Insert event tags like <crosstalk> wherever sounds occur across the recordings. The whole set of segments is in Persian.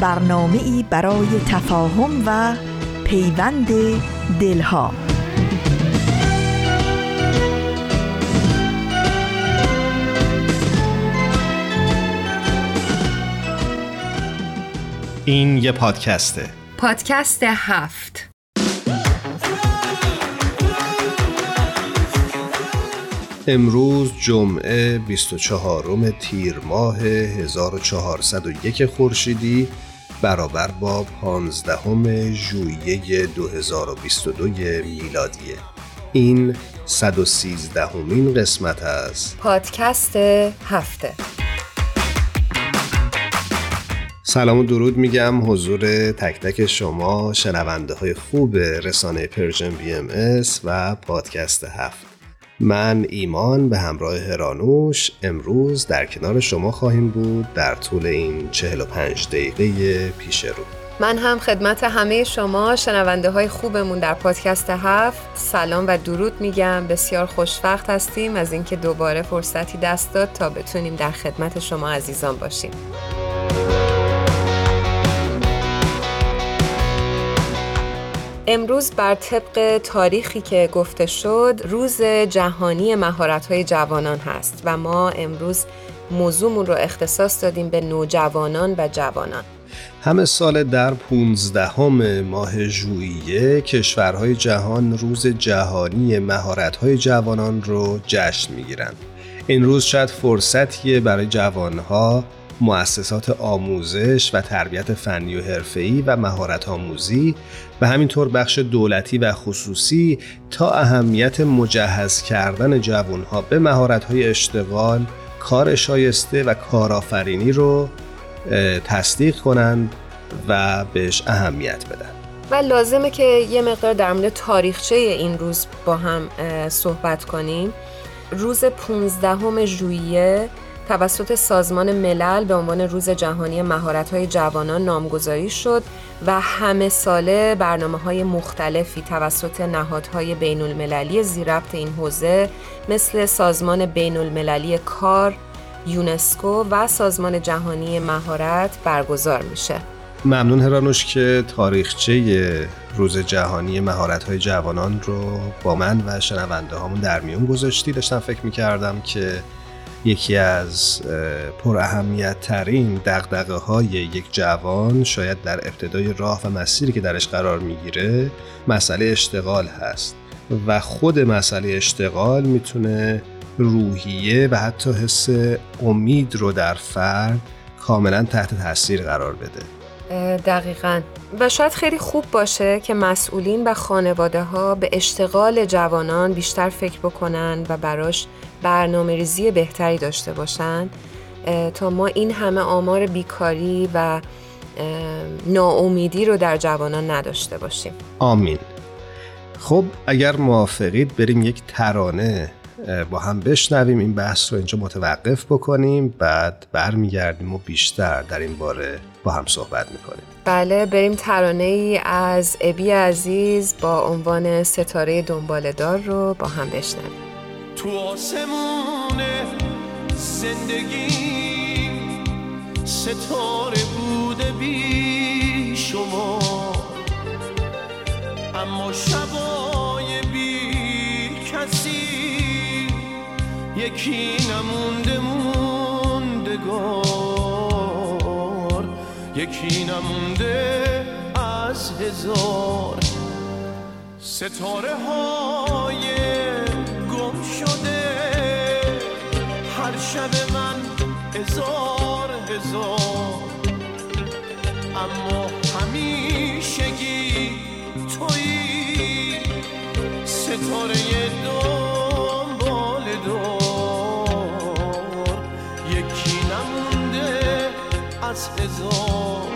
برنامه ای برای تفاهم و پیوند دلها. این یه پادکسته. پادکست هفت. امروز جمعه 24 تیر ماه 1401 خورشیدی. برابر با 15 ژوئیه 2022 میلادیه. این 113 همین قسمت از پادکست هفته. سلام و درود میگم حضور تک تک شما شنونده های خوب رسانه Persian BMS و پادکست هفته. من ایمان به همراه هرانوش امروز در کنار شما خواهیم بود در طول این 45 دقیقه پیش رو. من هم خدمت همه شما شنونده های خوبمون در پادکست هفت. سلام و درود میگم. بسیار خوشوقت هستیم. از اینکه دوباره فرصتی دست داد تا بتونیم در خدمت شما عزیزان باشیم. امروز بر طبق تاریخی که گفته شد روز جهانی مهارت‌های جوانان هست و ما امروز موضوعمون رو اختصاص دادیم به نوجوانان و جوانان همه سال در 15 ماه ژوئیه کشورهای جهان روز جهانی مهارت‌های جوانان رو جشن می‌گیرند. این روز شاید فرصتیه برای جوانها مؤسسات آموزش و تربیت فنی و حرفه‌ای و مهارت آموزی و همینطور بخش دولتی و خصوصی تا اهمیت مجهز کردن جوانها به مهارت‌های اشتغال، کار شایسته و کارآفرینی رو تصدیق کنند و بهش اهمیت بدن. و لازمه که یه مقدار در مورد تاریخچه این روز با هم صحبت کنیم. روز 15 ژوئیه توسط سازمان ملل به عنوان روز جهانی مهارت‌های جوانان نامگذاری شد و همه ساله برنامه های مختلفی توسط نهادهای بین المللی زیربط این حوزه مثل سازمان بین المللی کار، یونسکو و سازمان جهانی مهارت برگزار میشه. ممنون هرانوش که تاریخچه روز جهانی مهارت های جوانان رو با من و شنونده هامون در میون گذاشتی داشتم فکر می‌کردم که یکی از پر اهمیت ترین دقدقه های یک جوان شاید در ابتدای راه و مسیری که درش قرار می‌گیره مسئله اشتغال هست و خود مسئله اشتغال می‌تونه روحیه و حتی حس امید رو در فرد کاملا تحت تاثیر قرار بده. دقیقا. و شاید خیلی خوب باشه که مسئولین و خانواده ها به اشتغال جوانان بیشتر فکر بکنن و براش برنامه ریزی بهتری داشته باشن تا ما این همه آمار بیکاری و ناامیدی رو در جوانان نداشته باشیم. آمین. خب اگر موافقید بریم یک ترانه با هم بشنویم این بحث رو اینجا متوقف بکنیم بعد برمیگردیم و بیشتر در این باره با هم صحبت می‌کنیم. بله بریم ترانه ای از ابی عزیز با عنوان ستاره دنبالدار رو با هم بشنویم. تو آسمون زندگی ستاره بوده بی شما. اما شبای بی کسی یکی نمونده موندگار یکی نمونده از هزار. ستاره های شب من هزار هزار. اما همیشگی توی ستاره دنبال دار. یکی نمونده از هزار.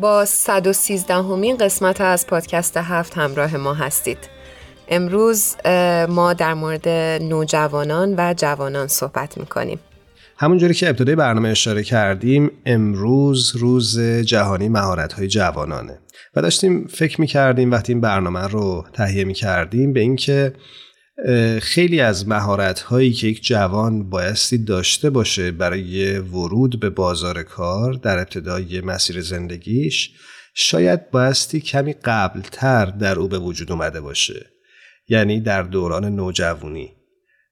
با 113 همین قسمت از پادکست هفت همراه ما هستید. امروز ما در مورد نوجوانان و جوانان صحبت می‌کنیم. همونجوری که ابتدای برنامه اشاره کردیم امروز روز جهانی مهارت‌های جوانانه. و داشتیم فکر می‌کردیم وقتی این برنامه رو تهیه می‌کردیم به اینکه خیلی از مهارت‌هایی که یک جوان بایستی داشته باشه برای ورود به بازار کار در ابتدای مسیر زندگیش شاید بایستی کمی قبلتر در او به وجود اومده باشه یعنی در دوران نوجوانی.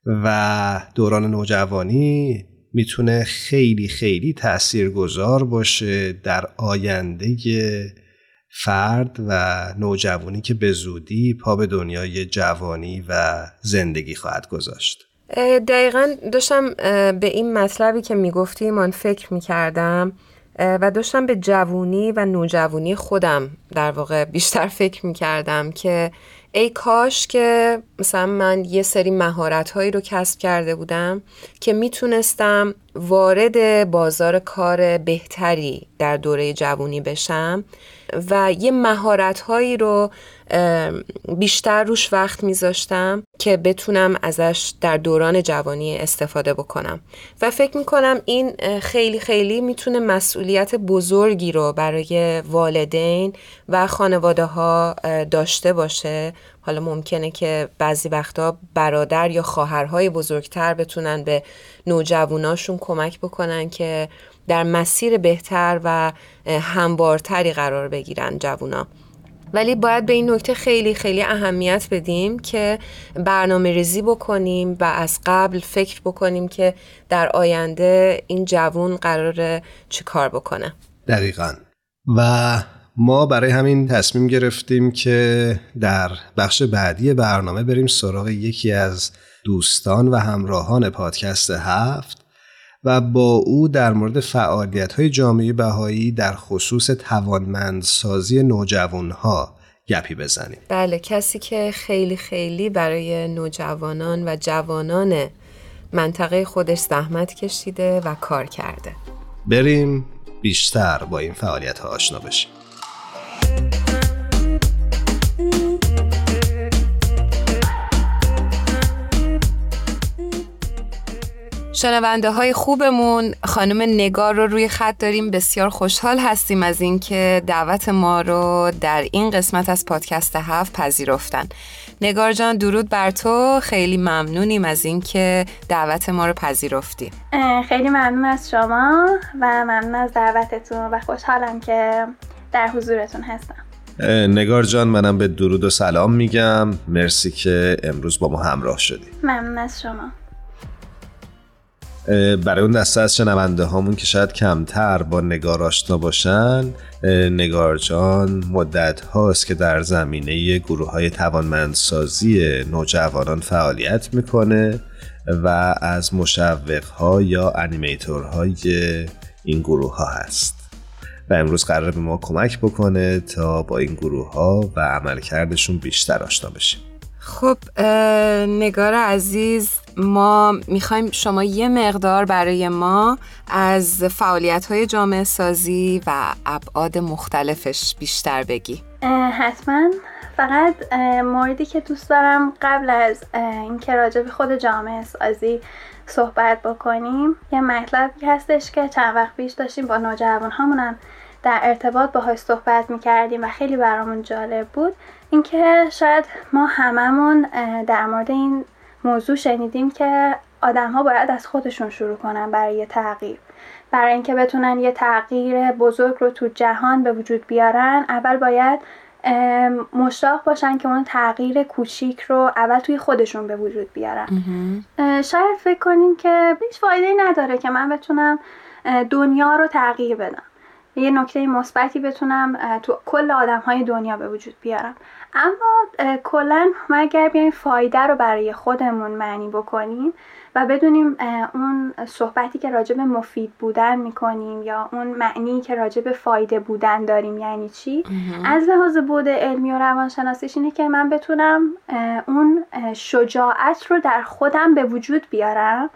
و دوران نوجوانی می‌تونه خیلی خیلی تأثیر گذار باشه در آینده فرد و نوجوانی که به زودی پا به دنیای جوانی و زندگی خواهد گذاشت. دقیقا داشتم به این مطلبی که می‌گفتی من فکر می‌کردم و داشتم به جوونی و نوجوانی خودم در واقع بیشتر فکر می‌کردم که ای کاش که مثلا من یه سری مهارت هایی رو کسب کرده بودم که می‌تونستم وارد بازار کار بهتری در دوره جوونی بشم و یه مهارت هایی رو بیشتر روش وقت میذاشتم که بتونم ازش در دوران جوانی استفاده بکنم. و فکر می‌کنم این خیلی خیلی می‌تونه مسئولیت بزرگی رو برای والدین و خانواده ها داشته باشه. حالا ممکنه که بعضی وقتا برادر یا خواهرهای بزرگتر بتونن به نوجواناشون کمک بکنن که در مسیر بهتر و هموارتری قرار بگیرن جوونا. ولی باید به این نکته خیلی خیلی اهمیت بدیم که برنامه ریزی بکنیم و از قبل فکر بکنیم که در آینده این جوون قراره چی کار بکنه. دقیقا. و ما برای همین تصمیم گرفتیم که در بخش بعدی برنامه بریم سراغ یکی از دوستان و همراهان پادکست هفت. و با او در مورد فعالیت های جامعه بهایی در خصوص توانمندسازی نوجوانها گپی بزنیم. بله کسی که خیلی خیلی برای نوجوانان و جوانان منطقه خودش زحمت کشیده و کار کرده. بریم بیشتر با این فعالیت ها آشنا بشیم. شنونده های خوبمون خانم نگار رو روی خط داریم. بسیار خوشحال هستیم از اینکه دعوت ما رو در این قسمت از پادکست هفت پذیرفتن. نگار جان درود بر تو. خیلی ممنونیم از اینکه دعوت ما رو پذیرفتی. خیلی ممنون از شما و ممنون از دعوتتون و خوشحالم که در حضورتون هستم. نگار جان منم به درود و سلام میگم. مرسی که امروز با ما همراه شدی. ممنون از شما. برای اون دسته از شنونده هامون که شاید کمتر با نگار آشنا باشن نگار جان مدت هاست که در زمینه گروه های توانمندسازی نوجوانان فعالیت می‌کنه و از مشوق ها یا انیمیتور های این گروه ها هست. و امروز قرار به ما کمک بکنه تا با این گروه ها و عملکردشون بیشتر آشنا بشیم. خب نگار عزیز ما می‌خوایم شما یه مقدار برای ما از فعالیت های جامعه سازی و ابعاد مختلفش بیشتر بگی. حتما. فقط موردی که دوست دارم قبل از اینکه راجع به خود جامعه سازی صحبت بکنیم یه مطلبی هستش که چند وقت پیش داشتیم با نوجوان هامونم در ارتباط باهاش صحبت می‌کردیم و خیلی برامون جالب بود. اینکه شاید ما هممون در مورد این موضوع شنیدیم که آدم ها باید از خودشون شروع کنن برای یه تغییر. برای اینکه بتونن یه تغییر بزرگ رو تو جهان به وجود بیارن اول باید مشتاق باشن که اون تغییر کوچیک رو اول توی خودشون به وجود بیارن. شاید فکر کنیم که هیچ فایده نداره که من بتونم دنیا رو تغییر بدم. یه نکته مثبتی بتونم تو کل آدم های دنیا به وجود بیارم. اما کلا ما اگر بیایم فایده رو برای خودمون معنی بکنیم و بدونیم اون صحبتی که راجع به مفید بودن می‌کنیم یا اون معنی که راجع به فایده بودن داریم یعنی چی از لحاظ بود علمی و روانشناسیش اینه که من بتونم اون شجاعت رو در خودم به وجود بیارم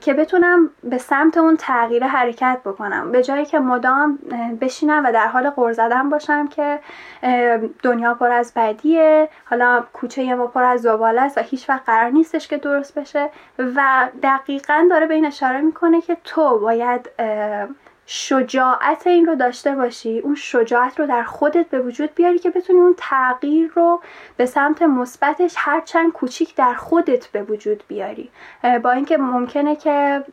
که بتونم به سمت اون تغییر حرکت بکنم. به جایی که مدام بشینم و در حال غور زدن باشم که دنیا پر از بدیه. حالا کوچه ما پر از زباله است و هیچ وقت قرار نیستش که درست بشه. و دقیقا داره به این اشاره می‌کنه که تو باید شجاعت این رو داشته باشی اون شجاعت رو در خودت به وجود بیاری که بتونی اون تغییر رو به سمت مثبتش هرچند کوچیک در خودت به وجود بیاری. با اینکه ممکنه که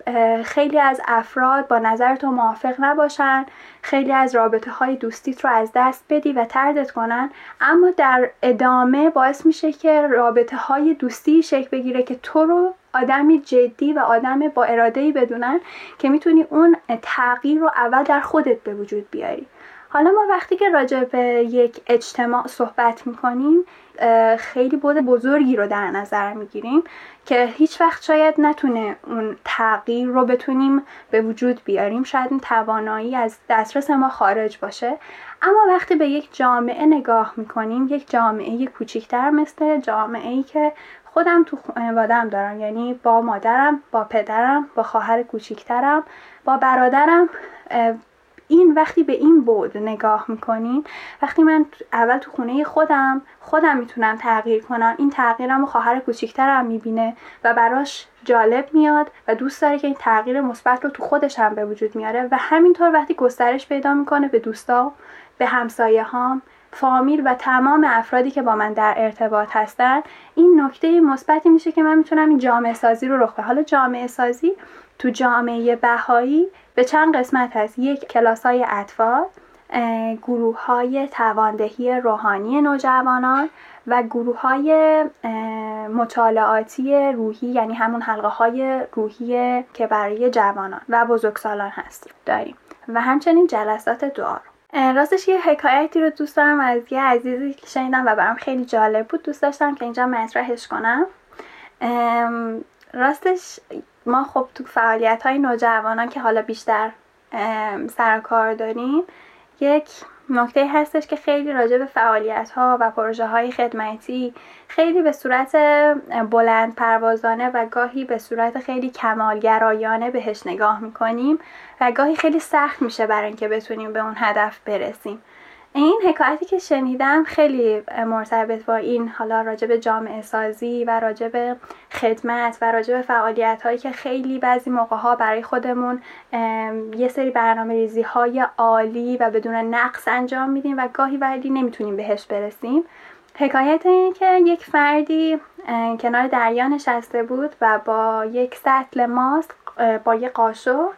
خیلی از افراد با نظر تو موافق نباشن خیلی از رابطه های دوستیت رو از دست بدی و تردت کنن اما در ادامه باعث میشه که رابطه های دوستی شکل بگیره که تو رو آدمی جدی و آدم با ارادهی بدونن که می‌تونی اون تغییر رو اول در خودت به وجود بیاری. حالا ما وقتی که راجع به یک اجتماع صحبت می‌کنیم خیلی بود بزرگی رو در نظر می‌گیریم که هیچ وقت شاید نتونه اون تغییر رو بتونیم به وجود بیاریم. شاید این توانایی از دسترس ما خارج باشه. اما وقتی به یک جامعه نگاه می‌کنیم یک جامعه کوچیکتر مثل جامعه ای که خودم تو خانوادم دارم. یعنی با مادرم با پدرم با خواهر کوچیکترم با برادرم این وقتی به این بود نگاه می‌کنیم وقتی من اول تو خونه خودم خودم می‌تونم تغییر کنم این تغییرم و خواهر کوچیکترم می‌بینه و براش جالب میاد و دوست داره که این تغییر مثبت رو تو خودش هم به وجود میاره و همینطور وقتی گسترش پیدا می‌کنه به دوستا به همسایه هام فامیل و تمام افرادی که با من در ارتباط هستن این نکته مثبتی میشه که من می‌تونم این جامعه سازی رو رخ بدم. حالا جامعه سازی تو جامعه بهایی به چند قسمت هست. یک کلاس های اطفال گروه های تواندهی روحانی نوجوانان و گروه های مطالعاتی روحی یعنی همون حلقه های روحی که برای جوانان و بزرگسالان هست. داریم. و همچنین جلسات دعا راستش یه حکایتی رو دوست دارم از یه عزیزی که شنیدم و برام خیلی جالب بود. دوست داشتم که اینجا مطرحش کنم. راستش ما خب تو فعالیت های نوجوانان که حالا بیشتر سر کار داریم یک نکته هستش که خیلی راجع به فعالیت ها و پروژه های خدمتی خیلی به صورت بلند پروازانه و گاهی به صورت خیلی کمالگرایانه بهش نگاه می‌کنیم و گاهی خیلی سخت میشه برای اینکه بتونیم به اون هدف برسیم. این حکایتی که شنیدم خیلی مرتبط با این حالا راجع به جامعه سازی و راجع به خدمت و راجع به فعالیت هایی که خیلی بعضی موقع ها برای خودمون یه سری برنامه ریزی های عالی و بدون نقص انجام میدیم و گاهی ولی نمی‌تونیم بهش برسیم. حکایت این که یک فردی کنار دریا نشسته بود و با یک سطل ماست با یک قاشق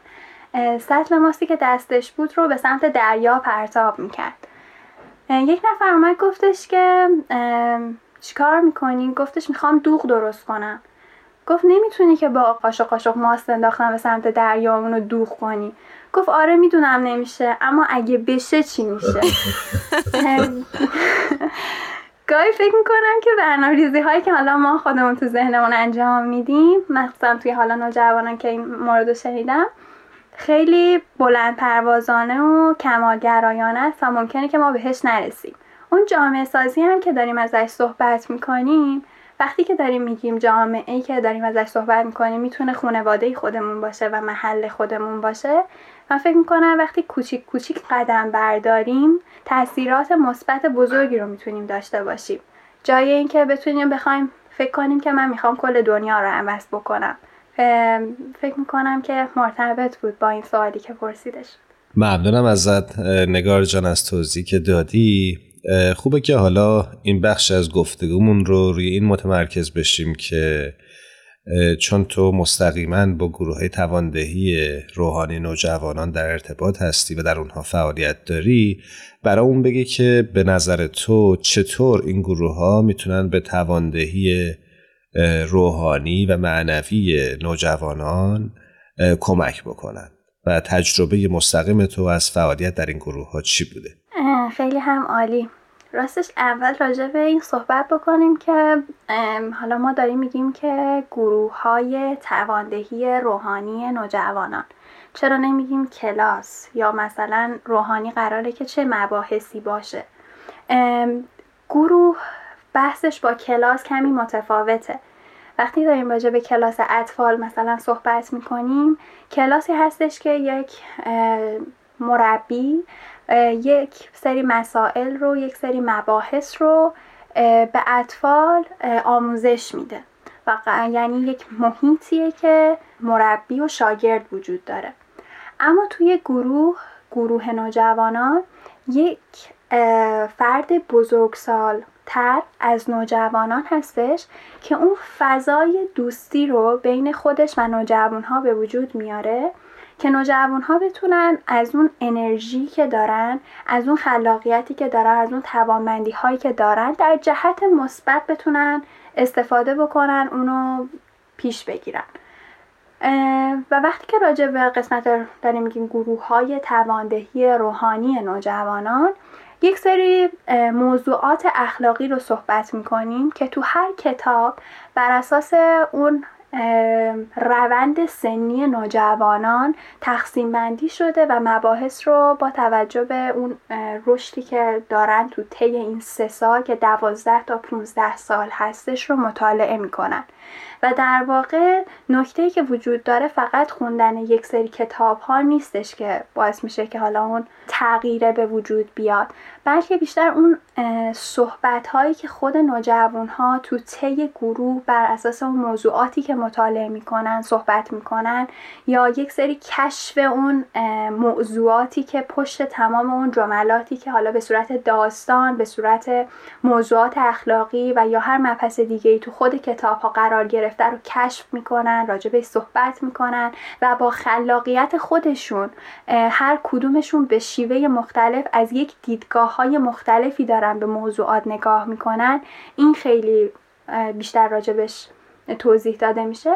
سطل ماستی که دستش بود رو به سمت دریا پرتاب می‌کرد. یک نفر اومد گفتش که چیکار می‌کنی؟ گفتش می‌خوام دوغ درست کنم. گفت نمی‌تونی که با قاشق قاشق ماست انداختم به سمت دریا اونو دوغ کنی. گفت آره می‌دونم نمیشه اما اگه بشه چی میشه؟ <laughs> گاهی فکر می‌کنم که برنامه ریزی هایی که حالا ما خودمون تو ذهنمون انجام میدیم مخصوصا توی حالا نوجوانان که این مورد شنیدم خیلی بلند پروازانه و کمالگرایانه است و ممکنه که ما بهش نرسیم. اون جامعه سازی هم که داریم ازش صحبت می‌کنیم وقتی که داریم میگیم جامعه ای که داریم ازش صحبت می‌کنیم می‌تونه خانواده خودمون باشه و محل خودمون باشه. من فکر می‌کنم وقتی کوچیک کوچیک قدم برداریم تاثیرات مثبت بزرگی رو می‌تونیم داشته باشیم. جای اینکه بتونیم بخوایم فکر کنیم که من می‌خوام کل دنیا رو عوض بکنم. فکر می‌کنم که مرتبط بود با این سوالی که پرسیدش. ممنونم ازت نگار جان از توضیح که دادی. خوبه که حالا این بخش از گفتگومون رو روی این متمرکز بشیم که چون تو مستقیما با گروه های تواندهی روحانی نوجوانان در ارتباط هستی و در اونها فعالیت داری برای اون بگی که به نظر تو چطور این گروه ها می‌تونن به تواندهی روحانی و معنوی نوجوانان کمک بکنن و تجربه مستقیم تو از فعالیت در این گروه ها چی بوده؟ خیلی هم عالی. راستش اول راجع به این صحبت بکنیم که حالا ما داریم میگیم که گروه های تواندهی روحانی نوجوانان. چرا نمیگیم کلاس؟ یا مثلا روحانی قراره که چه مباحثی باشه؟ گروه بحثش با کلاس کمی متفاوته. وقتی داریم راجع به کلاس اطفال مثلا صحبت می‌کنیم کلاسی هستش که یک مربی یک سری مسائل رو یک سری مباحث رو به اطفال آموزش میده. و یعنی یک محیطیه که مربی و شاگرد وجود داره. اما توی گروه گروه نوجوانان یک فرد بزرگسال تر از نوجوانان هستش که اون فضای دوستی رو بین خودش و نوجوان ها به وجود میاره که نوجوان ها بتونن از اون انرژی که دارن از اون خلاقیتی که دارن از اون توانمندی هایی که دارن در جهت مثبت بتونن استفاده بکنن اونو پیش بگیرن. و وقتی که راجع به قسمت داریم میگیم گروه های تواندهی روحانی نوجوانان یک سری موضوعات اخلاقی رو صحبت می‌کنیم که تو هر کتاب بر اساس اون روند سنی نوجوانان تقسیم بندی شده و مباحث رو با توجه به اون رشدی که دارن تو طی این سه سال که دوازده تا 15 سال هستش رو مطالعه می‌کنن. و در واقع نکته که وجود داره فقط خوندن یک سری کتاب ها نیستش که باعث میشه که حالا اون تغییره به وجود بیاد بلکه بیشتر اون صحبت هایی که خود نوجوان ها تو طی گروه بر اساس اون موضوعاتی که مطالعه می‌کنن صحبت می‌کنن یا یک سری کشف اون موضوعاتی که پشت تمام اون جملاتی که حالا به صورت داستان به صورت موضوعات اخلاقی و یا هر مبحث دیگه ای تو خود کتاب ها قرار گرفته رو کشف می‌کنن راجبه صحبت می‌کنن و با خلاقیت خودشون هر کدومشون به شیوه مختلف از یک دیدگاه های مختلفی دارن به موضوعات نگاه می‌کنن. این خیلی بیشتر راجبش توضیح داده میشه.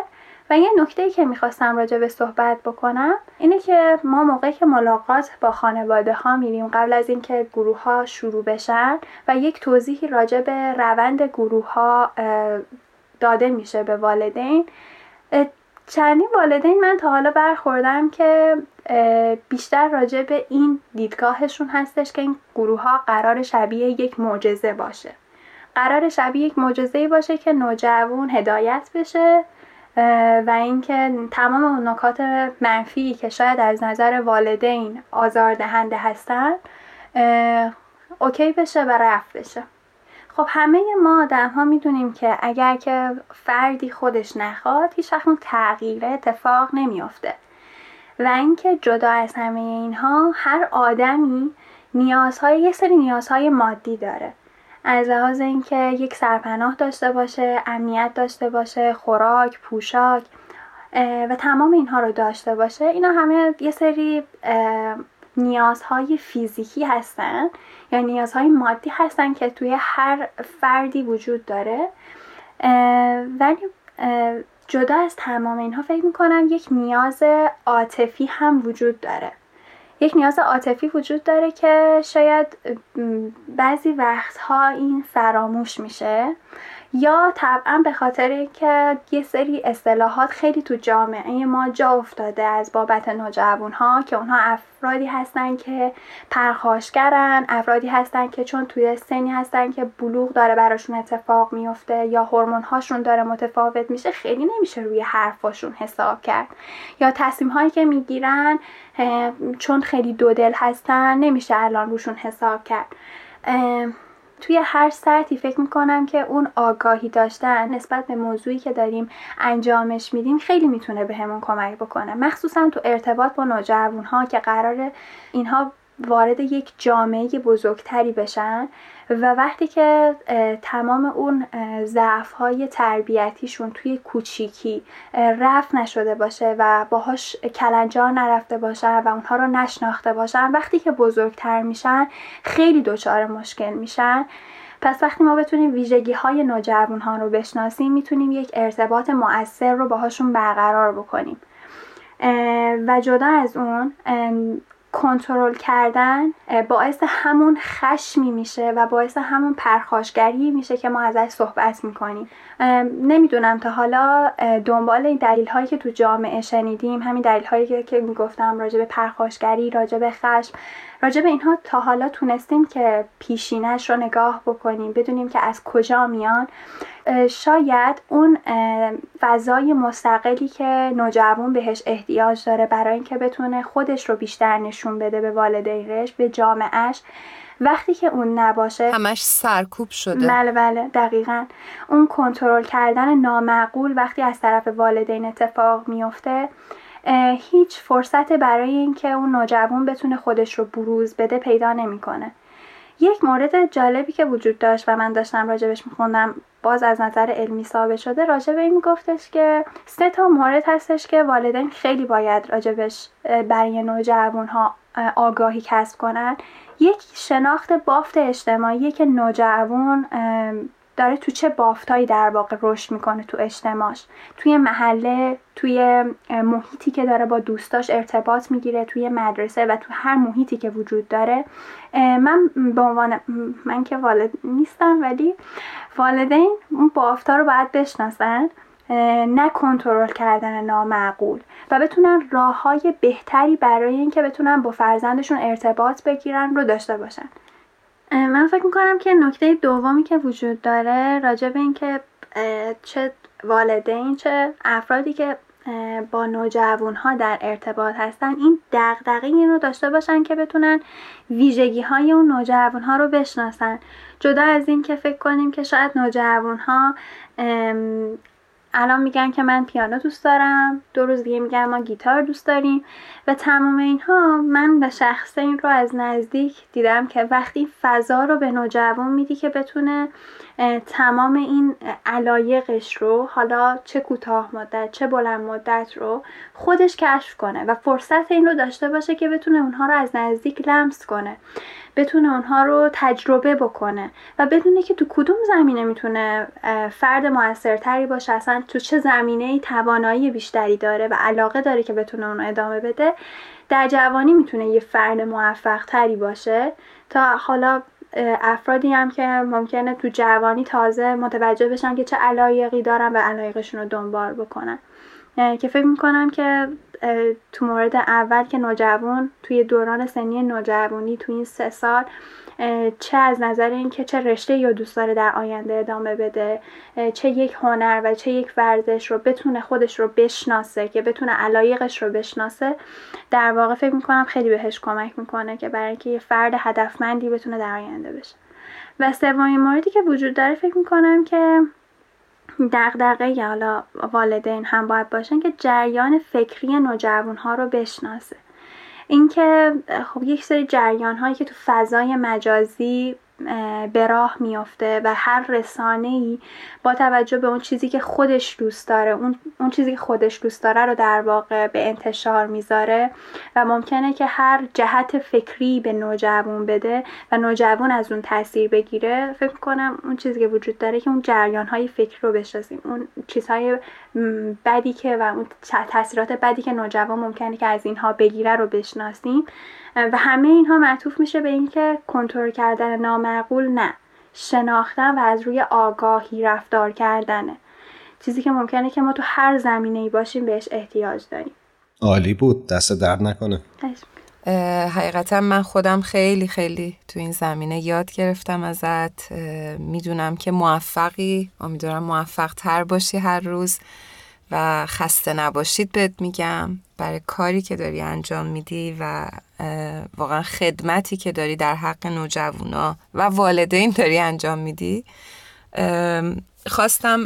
و یه نکته که می‌خواستم راجع به صحبت بکنم اینه که ما موقعی که ملاقات با خانواده ها میریم قبل از اینکه گروه ها شروع بشن و یک توضیحی راجع به روند گروه ها داده میشه به والدین. چندین والدین من تا حالا برخوردم که بیشتر راجع به این دیدگاهشون هستش که این گروه ها قرار شبیه یک معجزه باشه. قرار شبیه یک معجزه باشه که نوجوان هدایت بشه و اینکه تمام اون نکات منفی که شاید از نظر والدین آزاردهنده هستن اوکی بشه و رفت بشه. خب همه ما آدم ها می‌دونیم که اگر که فردی خودش نخواد هیچ وقت تغییر اتفاق نمیافته. و اینکه جدا از همه اینها هر آدمی نیازهای یه سری نیازهای مادی داره. از لحاظ اینکه یک سرپناه داشته باشه امنیت داشته باشه خوراک پوشاک و تمام اینها رو داشته باشه اینا همه یه سری نیازهای فیزیکی هستن یا نیازهای مادی هستن که توی هر فردی وجود داره. ولی جدا از تمام اینها فکر می‌کنم یک نیاز عاطفی هم وجود داره. یک نیاز عاطفی وجود داره که شاید بعضی وقتها این فراموش میشه. یا طبعا به خاطر اینکه یه سری اصطلاحات خیلی تو جامعه ما جا افتاده از بابت نوجوان ها که اونها افرادی هستن که پرخاشگرن افرادی هستن که چون توی سنی هستن که بلوغ داره براشون اتفاق میفته یا هورمون هاشون داره متفاوت میشه خیلی نمیشه روی حرفاشون حساب کرد. یا تصمیم هایی که می‌گیرن چون خیلی دو دل هستن نمیشه الان روشون حساب کرد. توی هر سطحی فکر می‌کنم که اون آگاهی داشتن نسبت به موضوعی که داریم انجامش میدیم خیلی می‌تونه به همون کمک بکنه. مخصوصا تو ارتباط با نوجوان ها که قرار اینها وارد یک جامعه بزرگتری بشن. و وقتی که تمام اون ضعف های تربیتیشون توی کوچیکی رفت نشده باشه و باهاش کلنجار نرفته باشن و اونها رو نشناخته باشن وقتی که بزرگتر میشن خیلی دچار مشکل میشن. پس وقتی ما بتونیم ویژگی های نوجوان ها رو بشناسیم می‌تونیم یک ارتباط مؤثر رو باهاشون برقرار بکنیم. و جدا از اون کنترل کردن باعث همون خشمی میشه و باعث همون پرخاشگری میشه که ما ازش صحبت می‌کنیم. نمی‌دونم تا حالا دنبال این دلیل هایی که تو جامعه شنیدیم همین دلیل هایی که, می‌گفتم راجع به پرخاشگری راجع به خشم راجع به اینها تا حالا تونستیم که پیشینش رو نگاه بکنیم بدونیم که از کجا میان. شاید اون فضای مستقلی که نوجوان بهش احتیاج داره برای اینکه بتونه خودش رو بیشتر نشون بده به والدینش به جامعهش وقتی که اون نباشه همش سرکوب شده. بله بله دقیقا. اون کنترل کردن نامعقول وقتی از طرف والدین اتفاق میفته هیچ فرصت برای اینکه اون نوجوان بتونه خودش رو بروز بده پیدا نمی‌کنه. یک مورد جالبی که وجود داشت و من داشتم راجبش میخوندم باز از نظر علمی ثابت شده راجب این میگفتش که سه تا مورد هستش که والدین خیلی باید راجبش برای نوجوان ها آگاهی کسب کنن. یک شناخت بافت اجتماعی که نوجوان داره تو چه بافتایی در واقع رشد می‌کنه تو اجتماعش. توی محله توی محیطی که داره با دوستاش ارتباط می‌گیره توی مدرسه و تو هر محیطی که وجود داره. من به عنوان من که والد نیستم ولی والدین اون بافتا رو باید بشناسن. نه کنترل کردن نامعقول و بتونن راه های بهتری برای اینکه بتونن با فرزندشون ارتباط بگیرن رو داشته باشن. من فکر می‌کنم که نکته دومی که وجود داره راجع به اینکه چه والدین چه افرادی که با نوجوان ها در ارتباط هستن این دغدغه این رو داشته باشن که بتونن ویژگی های اون نوجوان ها رو بشناسن. جدا از این که فکر کنیم که شاید نوجوان ها الان میگن که من پیانو دوست دارم. دو روز دیگه میگن ما گیتار دوست داریم. و تمام اینها من به شخص این رو از نزدیک دیدم که وقتی فضا رو به نوجوان میدی که بتونه تمام این علایقش رو حالا چه کوتاه مدت چه بلند مدت رو خودش کشف کنه و فرصت این رو داشته باشه که بتونه اونها رو از نزدیک لمس کنه. بتونه اونها رو تجربه بکنه و بدونه که تو کدوم زمینه می‌تونه فرد موثرتری باشه. اصلا تو چه زمینه ای توانایی بیشتری داره و علاقه داره که بتونه اون ادامه بده. در جوانی می‌تونه یه فرد موفق تری باشه. تا حالا افرادی هم که ممکنه تو جوانی تازه متوجه بشن که چه علایقی دارن و علایقشون رو دنبال بکنن. که فکر می‌کنم که تو مورد اول که نوجوان توی دوران سنی نوجوانی توی این سه سال چه از نظر اینکه چه رشته یا دوست داره در آینده ادامه بده چه یک هنر و چه یک ورزش رو بتونه خودش رو بشناسه که بتونه علایقش رو بشناسه در واقع فکر می‌کنم خیلی بهش کمک می‌کنه که برای اینکه یه فرد هدفمندی بتونه در آینده بشه. و سومین موردی که وجود داره فکر می‌کنم که دغدغه حالا والدین هم باید باشن که جریان فکری نوجوان ها رو بشناسه. اینکه خب یک سری جریان هایی که تو فضای مجازی به راه میفته و هر رسانه ای با توجه به اون چیزی که خودش دوست داره اون, اون چیزی که خودش دوست داره رو در واقع به انتشار می‌ذاره و ممکنه که هر جهت فکری به نوجوان بده و نوجوان از اون تاثیر بگیره. فکر کنم اون چیزی که وجود داره که اون جریان های فکری رو بشناسیم اون چیزهای بدی که و اون تاثیرات بدی که نوجوان ممکنه که از اینها بگیره رو بشناسیم. و همه اینها معطوف میشه به اینکه کنترل کردن نامعقول نه. شناختن و از روی آگاهی رفتار کردنه. چیزی که ممکنه که ما تو هر زمینه ای باشیم بهش احتیاج داریم. عالی بود. دست درد نکنه. حقیقتا من خودم خیلی خیلی تو این زمینه یاد گرفتم ازت. می‌دونم که موفقی. امیدوارم موفق تر باشی هر روز و خسته نباشید بهت میگم. برای کاری که داری انجام میدی و واقعا خدمتی که داری در حق نوجوانا و والدین داری انجام میدی. خواستم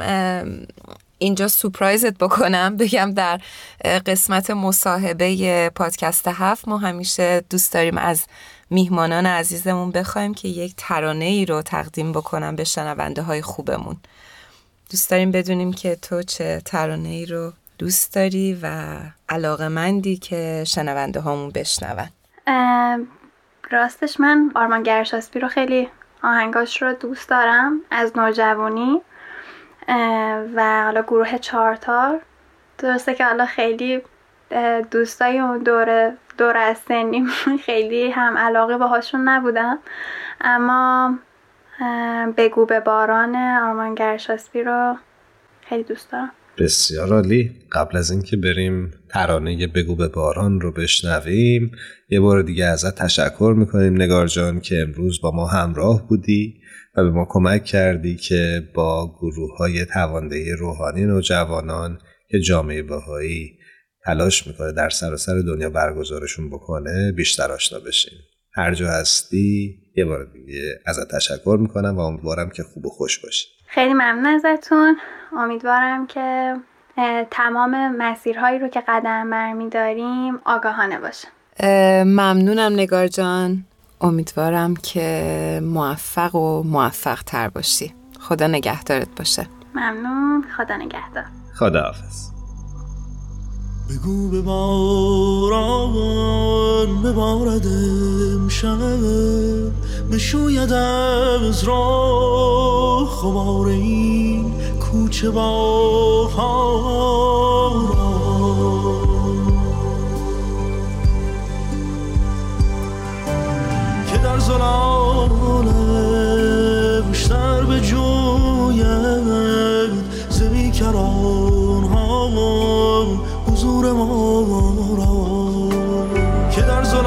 اینجا سپرایزت بکنم بگم در قسمت مصاحبه پادکست هفت ما همیشه دوست داریم از میهمانان عزیزمون بخوایم که یک ترانه ای رو تقدیم بکنم به شنونده های خوبمون. دوست داریم بدونیم که تو چه ترانه ای رو دوست داری و علاقه مندی که شنونده هامون بشنون. ام، راستش من آرمان گرشاسبی رو خیلی آهنگاش رو دوست دارم از نوجوانی و حالا گروه چارتار درسته که حالا خیلی دوستای اون دوره دور از سنیم <laughs> خیلی هم علاقه باهاشون نبودم. اما بگو به باران آرمان گرشاسبی رو خیلی دوست دارم. بسیار عالی. قبل از اینکه بریم ترانه بگو به باران رو بشنویم یه بار دیگه ازت تشکر می‌کنیم نگار جان که امروز با ما همراه بودی و به ما کمک کردی که با گروه های تواندهی روحانی نوجوانان که جامعه بهایی تلاش می‌کنه در سراسر دنیا برگزارشون بکنه بیشتر آشنا بشیم. هر جا هستی یه بار دیگه ازت تشکر می‌کنم و امیدوارم که خوب و خوش باشی. خیلی ممنون ازتون. امیدوارم که تمام مسیرهایی رو که قدم برمیداریم آگاهانه باشه. ممنونم نگار جان. امیدوارم که موفق و موفق تر باشی. خدا نگهدارت باشه. ممنون. خدا نگهدار. خداحافظ. بگو به باران ببارد امشب. بشوید از راه خمار این کوچه باران که در زلالش در به جوید زمین کران حضور ما را که در زلالش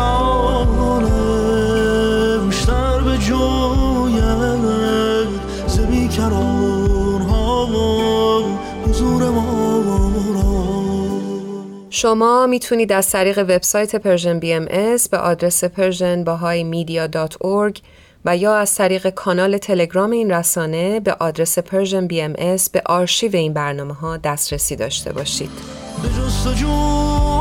در به جوید زمین کران ها حضور ما را شما می‌تونید از طریق وبسایت پرژن بی ام اس به آدرس پرژن باهای میدیا و یا از طریق کانال تلگرام این رسانه به آدرس Persian BMS به آرشیو این برنامه ها دسترسی داشته باشید. به جستجوی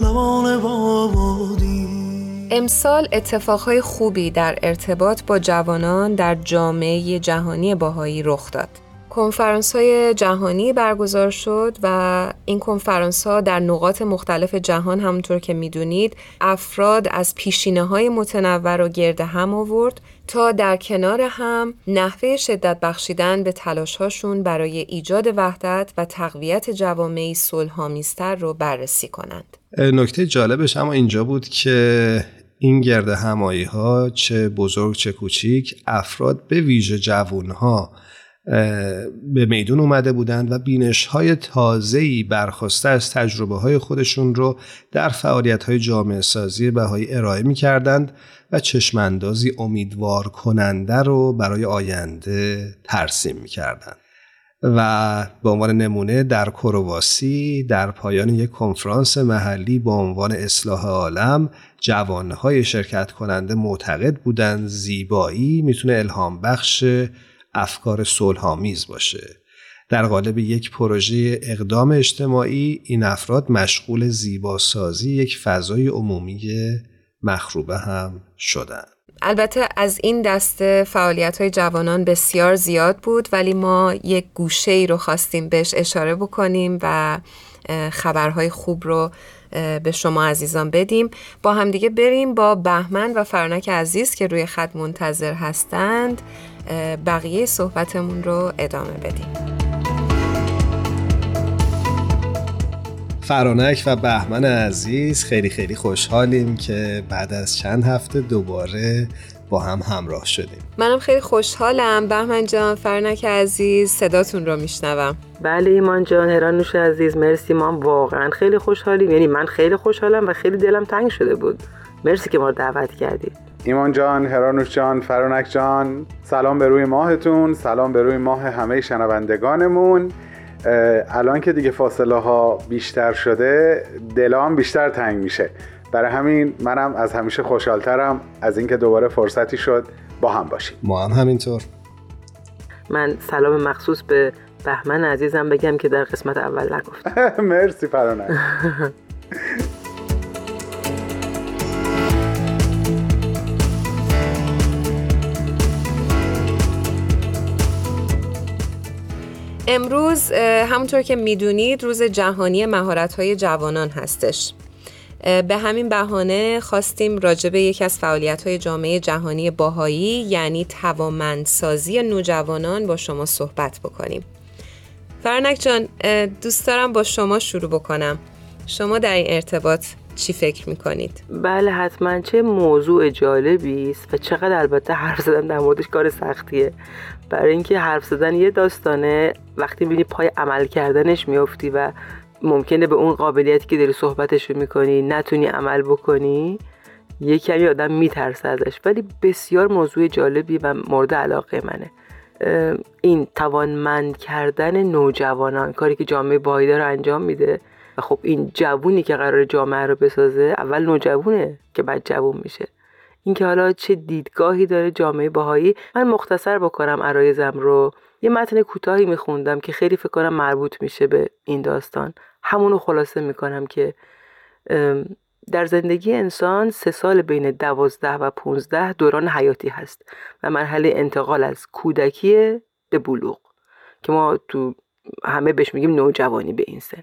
لبان بابادی امسال اتفاقهای خوبی در ارتباط با جوانان در جامعه جهانی باهایی رخ داد. کنفرانس های جهانی برگزار شد و این کنفرانس ها در نقاط مختلف جهان همونطور که می‌دونید افراد از پیشینه های متنوع رو گرد هم آورد تا در کنار هم نحوه شدت بخشیدن به تلاش هاشون برای ایجاد وحدت و تقویت جوامعی صلحآمیزتر رو بررسی کنند. نکته جالبش اما اینجا بود که این گرد همایی ها چه بزرگ چه کوچیک افراد به ویژه جوون ها به میدون اومده بودند و بینش های تازه‌ای برخواسته از تجربه های خودشون رو در فعالیت های جامعه سازی بهایی ارائه می کردند و چشماندازی امیدوار کننده رو برای آینده ترسیم می کردند. و به عنوان نمونه در کرواسی در پایان یک کنفرانس محلی با عنوان اصلاح عالم جوانهای شرکت کننده معتقد بودند زیبایی می‌تونه الهام بخش افکار صلحآمیز باشه. در قالب یک پروژه اقدام اجتماعی این افراد مشغول زیباسازی یک فضای عمومی مخروبه هم شدند. البته از این دسته فعالیت های جوانان بسیار زیاد بود ولی ما یک گوشه ای رو خواستیم بهش اشاره بکنیم و خبرهای خوب رو به شما عزیزان بدیم. با همدیگه بریم با بهمن و فرانک عزیز که روی خط منتظر هستند. بقیه صحبتمون رو ادامه بدیم. فرانک و بهمن عزیز خیلی خیلی خوشحالیم که بعد از چند هفته دوباره با هم همراه شدیم. منم خیلی خوشحالم. بهمن جان فرنک عزیز صداتون رو میشنوم. بله ایمان جان هرانوش عزیز مرسی ما واقعا خیلی خوشحالیم. یعنی من خیلی خوشحالم و خیلی دلم تنگ شده بود. مرسی که ما رو دعوت کردید. ایمان جان، هرانوش جان، فرانک جان سلام به روی ماهتون سلام به روی ماه همه شنوندگانمون. الان که دیگه فاصله ها بیشتر شده دلام بیشتر تنگ میشه. برای همین منم از همیشه خوشحالترم از اینکه دوباره فرصتی شد با هم باشیم. ما هم همینطور. من سلام مخصوص به بهمن عزیزم بگم که در قسمت اول نگفت. <laughs> مرسی فرانک <laughs> امروز همونطور که می‌دونید روز جهانی مهارت‌های جوانان هستش. به همین بهانه خواستیم راجع به یکی از فعالیت‌های جامعه جهانی باهایی یعنی توامندسازی نوجوانان با شما صحبت بکنیم. فرنک جان دوست دارم با شما شروع بکنم. شما در این ارتباط چی فکر می‌کنید؟ بله حتما چه موضوع جالبی است و چقدر البته حرف زدن در موردش کار سختیه. برای اینکه حرف زدن یه داستانه وقتی می‌بینی پای عمل کردنش میافتی و ممکنه به اون قابلیتی که داری صحبتش می‌کنی نتونی عمل بکنی یه کمی آدم میترسه ازش. ولی بسیار موضوع جالبی و مورد علاقه منه. این توانمند کردن نوجوانان کاری که جامعه بایی رو انجام میده. و خب این جوونی که قرار جامعه رو بسازه اول نوجوونه که بعد جوون میشه. اینکه حالا چه دیدگاهی داره جامعه باهایی من مختصر بکنم عرایزم رو. یه متن کوتاهی میخوندم که خیلی فکر کنم مربوط میشه به این داستان. همونو خلاصه می‌کنم که در زندگی انسان سه سال بین دوازده و پونزده دوران حیاتی هست و مرحله انتقال از کودکی به بلوغ که ما تو همه بهش میگیم نوجوانی به این سن.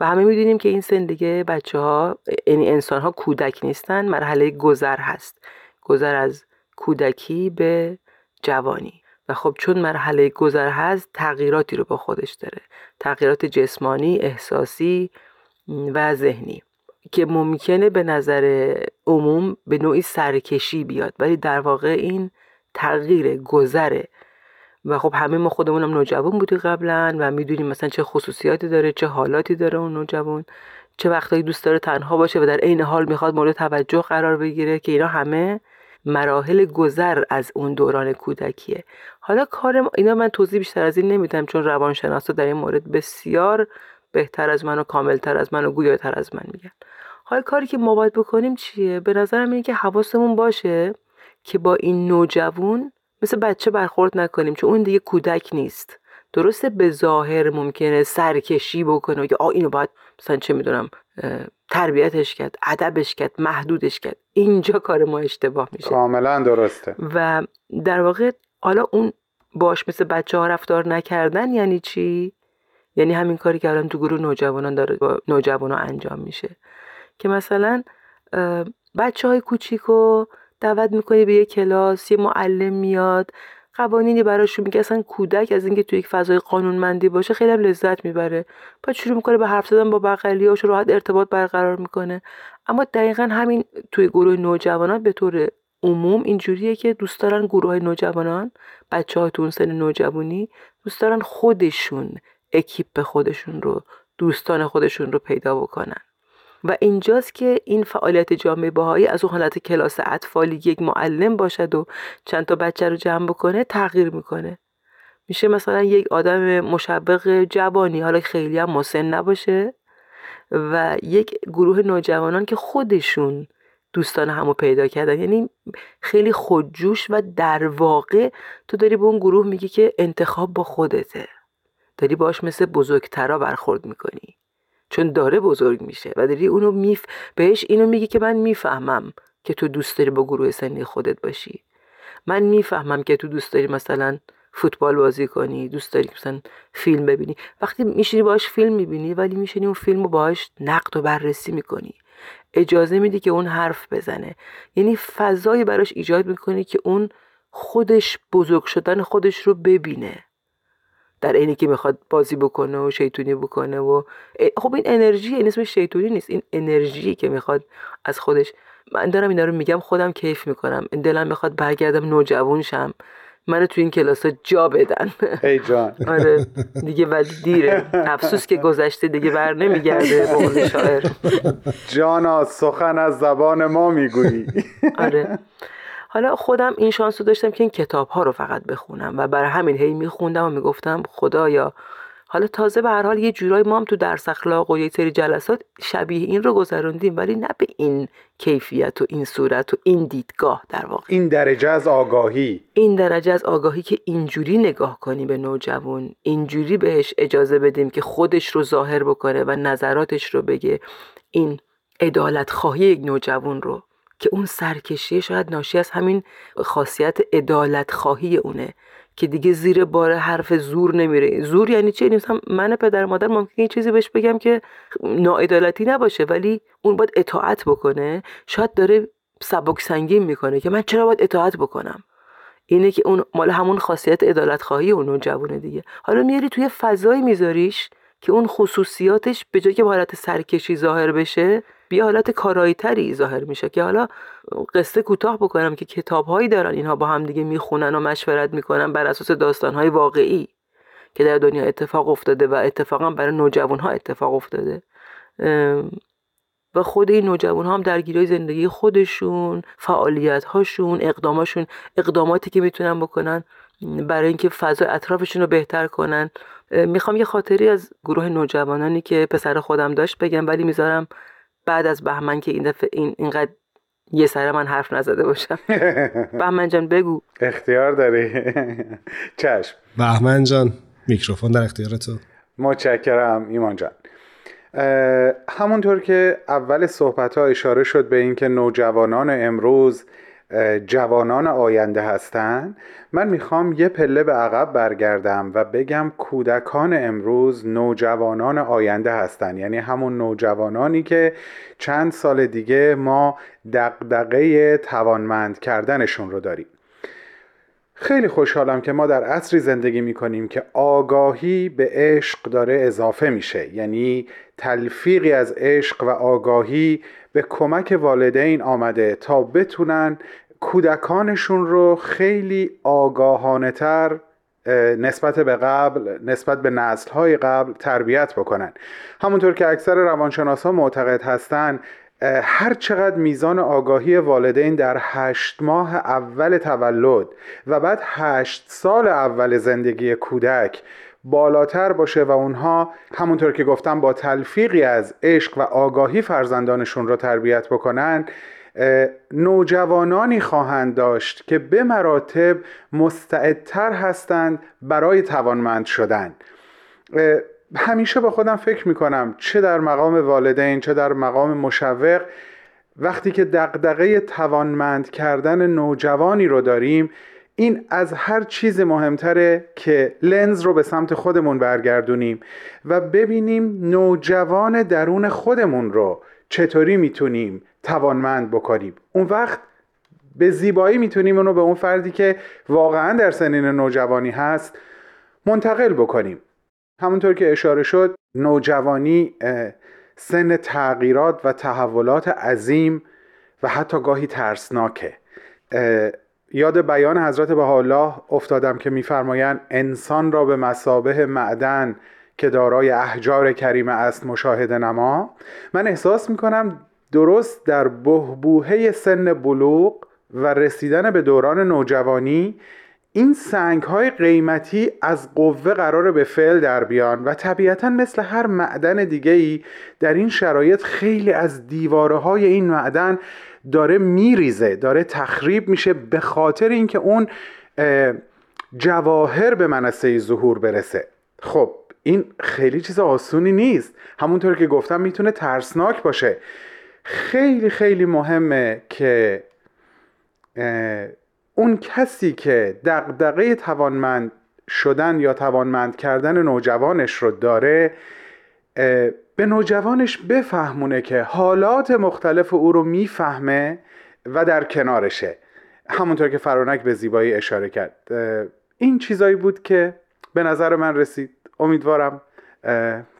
و همه می‌دونیم که این سن دیگه بچه ها یعنی انسان ها کودک نیستن مرحله گذر هست. گذر از کودکی به جوانی. و خب چون مرحله گذر هست تغییراتی رو با خودش داره. تغییرات جسمانی، احساسی و ذهنی. که ممکنه به نظر عموم به نوعی سرکشی بیاد. ولی در واقع این تغییر گذره. و خب همه ما خودمونم نوجوان بودی قبلا و می‌دونیم مثلا چه خصوصیاتی داره چه حالاتی داره اون نوجوان. چه وقتایی دوست داره تنها باشه و در عین حال می‌خواد مورد توجه قرار بگیره که اینا همه مراحل گذر از اون دوران کودکیه. حالا کار اینا من توضیح بیشتر از این نمیدم چون روانشناسا در این مورد بسیار بهتر از من و کاملتر از من و گویاتر از من میگن. حالا کاری که ما باید بکنیم چیه؟ به نظرم اینه که حواسمون باشه که با این نوجوان مثل بچه برخورد نکنیم چون اون دیگه کودک نیست. درسته به ظاهر ممکنه سرکشی بکنه و آ اینو باید مثلا چه می‌دونم تربیتش کرد ادبش کرد محدودش کرد. اینجا کار ما اشتباه میشه. کاملا درسته. و در واقع حالا اون باش مثل بچه ها رفتار نکردن یعنی چی؟ یعنی همین کاری که الان تو گروه نوجوانان داره با نوجوانان انجام میشه. که مثلا بچه های کوچیکو دعوت می‌کنی به یه کلاس یه معلم میاد قوانینی براشون میگه اصلا کودک از اینکه توی یک فضای قانونمندی باشه خیلی هم لذت می‌بره. بعد شروع می‌کنه به حرف زدن با بغلیاش راحت ارتباط برقرار می‌کنه. اما دقیقا همین توی گروه نوجوانان به طور عموم اینجوریه که دوست دارن گروه های نوجوانان بچه ها تو اون سن نوجوانی دوست دارن خودشون اکیپ خودشون رو دوستان خودشون رو پیدا بکنن. و اینجاست که این فعالیت جامعه باهایی از اون حالت کلاس اطفالی یک معلم باشد و چند تا بچه رو جمع بکنه تغییر می‌کنه. میشه مثلا یک آدم مشوق جوانی حالا خیلی هم مسن نباشه و یک گروه نوجوانان که خودشون دوستان همو پیدا کردن. یعنی خیلی خودجوش و در واقع تو داری به اون گروه میگی که انتخاب با خودته. داری باش مثل بزرگترا برخورد می‌کنی. چون داره بزرگ میشه. و داری اونو میف بهش اینو میگی که من می‌فهمم که تو دوست داری با گروه سنی خودت باشی. من می‌فهمم که تو دوست داری مثلا فوتبال بازی کنی دوست داری مثلا فیلم ببینی. وقتی میشینی باش فیلم می‌بینی ولی میشینی اون فیلم رو باهاش نقد و بررسی می‌کنی. اجازه میدی که اون حرف بزنه. یعنی فضایی براش ایجاد می‌کنی که اون خودش بزرگ شدن خودش رو ببینه. در اینی که می‌خواد بازی بکنه و شیطونی بکنه و خب این انرژی این اسمش شیطونی نیست این انرژی که می‌خواد از خودش. من دارم اینا رو میگم خودم کیف می‌کنم. دلم می‌خواد برگردم نوجوان شم. منو تو این کلاس ها جا بدن. ای جان. <laughs> آره. دیگه ولی دیره. افسوس که گذشته دیگه بر نمیگرده به شاعر. جانا سخن از زبان ما می‌گویی. آره. حالا خودم این شانس رو داشتم که این کتاب ها رو فقط بخونم و برای همین هی میخوندم و می‌گفتم خدایا. حالا تازه به هر حال یه جورایی ما هم تو درس اخلاق و یه سری جلسات شبیه این رو گذروندیم ولی نه به این کیفیت و این صورت و این دیدگاه در واقع. این درجه از آگاهی. این درجه از آگاهی که اینجوری نگاه کنی به نوجوان اینجوری بهش اجازه بدیم که خودش رو ظاهر بکنه و نظراتش رو بگه این ادالت خواهی یک نوجوان رو که اون سرکشی شاید ناشی از همین خاصیت ادالت خواهی اونه که دیگه زیر بار حرف زور نمیره. زور یعنی چه مثلا من پدر مادر ممکن یه چیزی بهش بگم که ناعدالتی نباشه ولی اون باید اطاعت بکنه. شاید داره سبک سنگین می‌کنه که من چرا باید اطاعت بکنم؟ اینه که اون مال همون خاصیت ادالت خواهی اون جوونه دیگه. حالا میاری توی فضایی میذاریش که اون خصوصیاتش به جای که حالت سرکشی ظاهر بشه بیا حالت کارایی تری ظاهر میشه که حالا قصه کوتاه بکنم که کتاب هایی دارن اینها با هم دیگه می‌خونن و مشورت می‌کنن بر اساس داستان های واقعی که در دنیا اتفاق افتاده و اتفاقا برای نوجوان ها اتفاق افتاده. و خود این نوجوان ها هم درگیری زندگی خودشون فعالیت هاشون اقداماشون اقداماتی که می‌تونن بکنن برای اینکه فضای اطرافشون رو بهتر کنن. می‌خوام یه خاطری از گروه نوجوانانی که پسر خودم داشت بگم ولی می‌ذارم بعد از بهمن که این دفعه این اینقدر یه سر من حرف نزده باشم. <laughs> بهمن جان بگو. اختیار داری؟ چشم. بهمن جان میکروفون در اختیار تو. متشکرم ایمان جان. همونطور که اول صحبت ها اشاره شد به اینکه نوجوانان امروز جوانان آینده هستند من می‌خوام یه پله به عقب برگردم و بگم کودکان امروز نوجوانان آینده هستند یعنی همون نوجوانانی که چند سال دیگه ما دقدقه توانمند کردنشون رو داریم. خیلی خوشحالم که ما در عصری زندگی می‌کنیم که آگاهی به عشق داره اضافه میشه. یعنی تلفیقی از عشق و آگاهی به کمک والدین آمده تا بتونن کودکانشون رو خیلی آگاهانه تر نسبت به قبل نسبت به نسل های قبل تربیت بکنن. همونطور که اکثر روانشناس ها معتقد هستند هر چقدر میزان آگاهی والدین در هشت ماه اول تولد و بعد هشت سال اول زندگی کودک بالاتر باشه و اونها همونطور که گفتم با تلفیقی از عشق و آگاهی فرزندانشون رو تربیت بکنن نوجوانانی خواهند داشت که به مراتب مستعدتر هستند برای توانمند شدن. همیشه با خودم فکر می‌کنم چه در مقام والدین چه در مقام مشوق وقتی که دقدقه توانمند کردن نوجوانی رو داریم این از هر چیز مهمتره که لنز رو به سمت خودمون برگردونیم و ببینیم نوجوان درون خودمون رو چطوری می‌تونیم توانمند بکنیم اون وقت به زیبایی می‌تونیم اونو به اون فردی که واقعا در سنین نوجوانی هست منتقل بکنیم. همونطور که اشاره شد نوجوانی سن تغییرات و تحولات عظیم و حتی گاهی ترسناکه. یاد بیان حضرت الله افتادم که میفرمایند انسان را به مسابه معدن که دارای احجار کریمه است مشاهده نما. من احساس می‌کنم درست در بهبوهه سن بلوغ و رسیدن به دوران نوجوانی این سنگ های قیمتی از قوه قرار به فعل در بیان و طبیعتا مثل هر معدن دیگه ای در این شرایط خیلی از دیواره های این معدن داره میریزه داره تخریب میشه به خاطر اینکه اون جواهر به منصه ظهور برسه. خب این خیلی چیز آسونی نیست. همونطور که گفتم می‌تونه ترسناک باشه. خیلی خیلی مهمه که اون کسی که دقدقه توانمند شدن یا توانمند کردن نوجوانش رو داره به نوجوانش بفهمونه که حالات مختلف او رو می‌فهمه و در کنارشه. همونطور که فرانک به زیبایی اشاره کرد. این چیزایی بود که به نظر من رسید. امیدوارم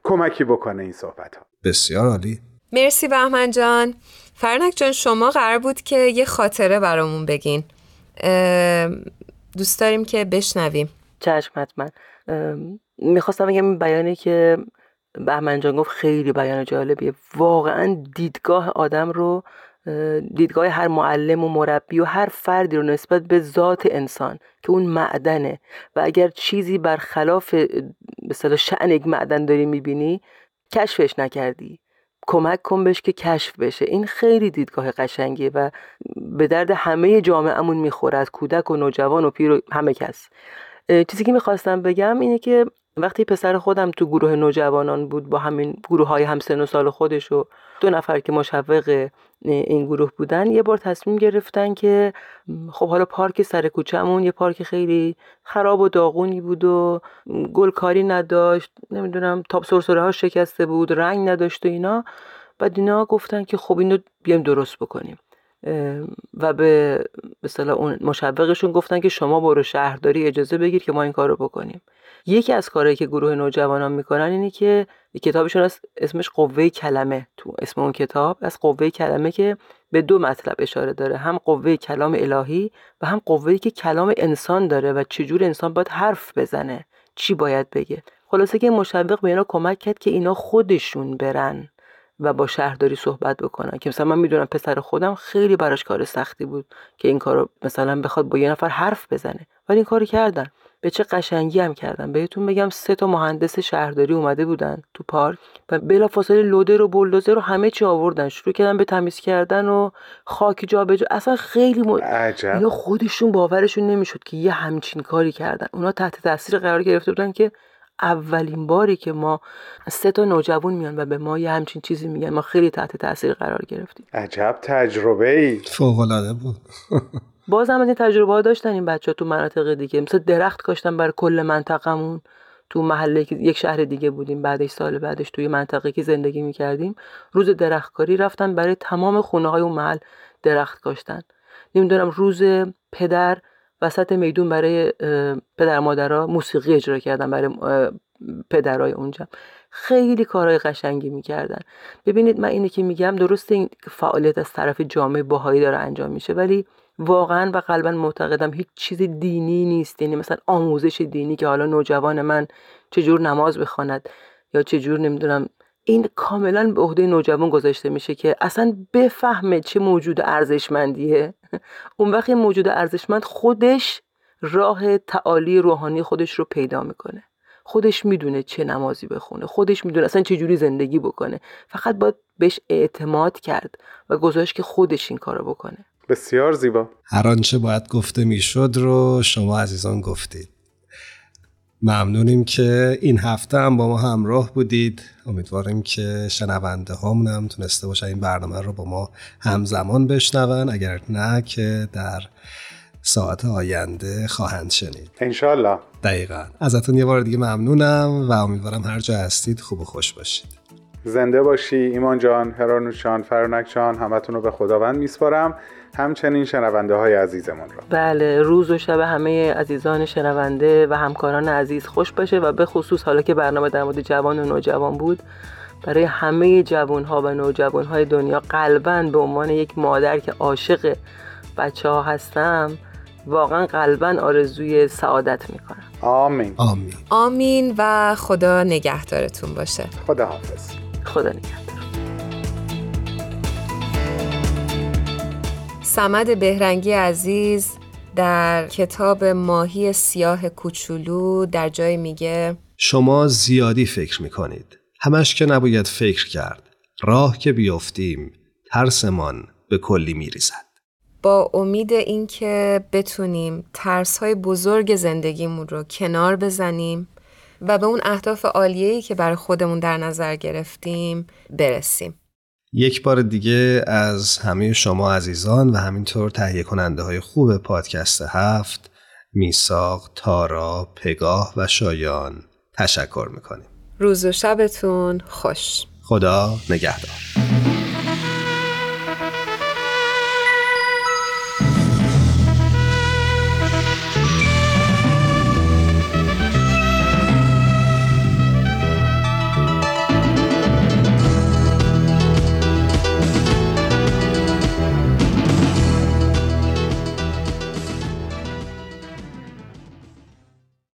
کمکی بکنه این صحبت ها بسیار عالی. مرسی بهمن جان. فرنک جان شما قرار بود که یه خاطره برامون بگین. دوست داریم که بشنویم. چشم حتما می‌خواستم بگم بیانی که بهمن جان گفت خیلی بیان جالبیه. واقعا دیدگاه آدم رو دیدگاه هر معلم و مربی و هر فردی رو نسبت به ذات انسان که اون معدنه. و اگر چیزی برخلاف به شعن یک معدن داری می‌بینی کشفش نکردی. کمک کن بهش که کشف بشه. این خیلی دیدگاه قشنگیه و به درد همه جامعهمون می‌خوره از کودک و نوجوان و پیر و همه کس. چیزی که می‌خواستم بگم اینه که وقتی پسر خودم تو گروه نوجوانان بود با همین گروه های همسن و سال خودش و دو نفر که مشوق این گروه بودن یه بار تصمیم گرفتن که خب حالا پارک سر کوچهمون یه پارک خیلی خراب و داغونی بود و گلکاری نداشت نمی‌دونم تاب سرسره ها شکسته بود رنگ نداشت و اینا. بعد اینا گفتن که خب اینو بیایم درست بکنیم. و به مثلا اون مشوقشون گفتن که شما برو شهرداری اجازه بگیر که ما این کار رو بکنیم. یکی از کارهایی که گروه نوجوانان می‌کنن اینه که کتابشون از اسمش قوه کلمه تو اسم اون کتاب از قوه کلمه که به دو مطلب اشاره داره هم قوه کلام الهی و هم قوه که کلام انسان داره و چجور انسان باید حرف بزنه چی باید بگه. خلاصه که مشوق به اینا کمک کرد که اینا خودشون برن و با شهرداری صحبت بکنن. که مثلا من می‌دونم پسر خودم خیلی براش کار سختی بود که این کارو مثلا بخواد با یه نفر حرف بزنه ولی این کارو کردن. به چه قشنگی هم کردن بهتون بگم سه تا مهندس شهرداری اومده بودن تو پارک و بلافاصله لودر و بولدوزر رو همه چی آوردن. شروع کردن به تمیز کردن و خاک جا به جا اصلا خیلی م... اینا خودشون باورشون نمی‌شد که یه همچین کاری کردن. اونا تحت تاثیر قرار گرفته بودن که اولین باری که ما سه تا نوجوان میان و به ما یه همچین چیزی میگن. ما خیلی تحت تاثیر قرار گرفتیم. عجب تجربه ای فوق العاده بود. <laughs> باز هم از این تجربه ها داشتن این بچه ها تو مناطق دیگه. مثل درخت کاشتن بر کل منطقمون تو محله که یک شهر دیگه بودیم بعدش سال بعدش توی منطقه که زندگی می‌کردیم. روز درختکاری رفتن برای تمام خونه های اون محل درخت کاشتن. نمی‌دونم روز پدر وسط میدون برای پدر مادرها موسیقی اجرا کردن برای پدرای اونجا. خیلی کارهای قشنگی می‌کردن. ببینید من اینه که میگم درسته این فعالیت از طرف جامعه باهایی داره انجام میشه ولی واقعا و قلبا معتقدم هیچ چیز دینی نیست. یعنی مثلا آموزش دینی که حالا نوجوان من چجور نماز بخواند یا چجور نمی‌دونم. این کاملا به عهده نوجوان گذاشته میشه که اصلا بفهمه چه موجود ارزشمندیه. <laughs> اون وقت موجود ارزشمند خودش راه تعالی روحانی خودش رو پیدا می‌کنه. خودش می‌دونه چه نمازی بخونه. خودش می‌دونه اصلا چه جوری زندگی بکنه. فقط باید بهش اعتماد کرد و گذاشت که خودش این کارو بکنه. بسیار زیبا. هر آنچه باید گفته می‌شد رو شما عزیزان گفتید. ممنونیم که این هفته هم با ما همراه بودید. امیدواریم که شنونده هامون هم تونسته باشن این برنامه رو با ما همزمان بشنون. اگر نه که در ساعت آینده خواهند شنید. انشالله دقیقا. ازتون یه بار دیگه ممنونم و امیدوارم هر جا هستید خوب و خوش باشید. زنده باشی ایمان جان هرانوش جان فرانک جان همتون رو به خداوند میسپارم. همچنین شنونده های عزیزمون رو. بله روز و شب همه عزیزان شنونده و همکاران عزیز خوش باشه و به خصوص حالا که برنامه در مورد جوان و نوجوان بود برای همه جوان ها و نوجوان های دنیا قلبا به عنوان یک مادر که عاشق بچه ها هستم واقعا قلبا آرزوی سعادت می‌کنم. آمین. آمین. آمین و خدا نگهدارتون باشه. خدا حافظ خدا نگهدار. سمد بهرنگی عزیز در کتاب ماهی سیاه کوچولو در جای میگه شما زیادی فکر می‌کنید. همش که نباید فکر کرد. راه که بیفتیم ترسمان به کلی میریزد. با امید اینکه بتونیم ترس های بزرگ زندگیمون رو کنار بزنیم و به اون اهداف عالیه‌ای که برای خودمون در نظر گرفتیم برسیم. یک بار دیگه از همه شما عزیزان و همینطور تهیه کننده های خوب پادکست هفت میساق، تارا، پگاه و شایان تشکر می‌کنیم. روز و شبتون خوش. خدا نگهدار.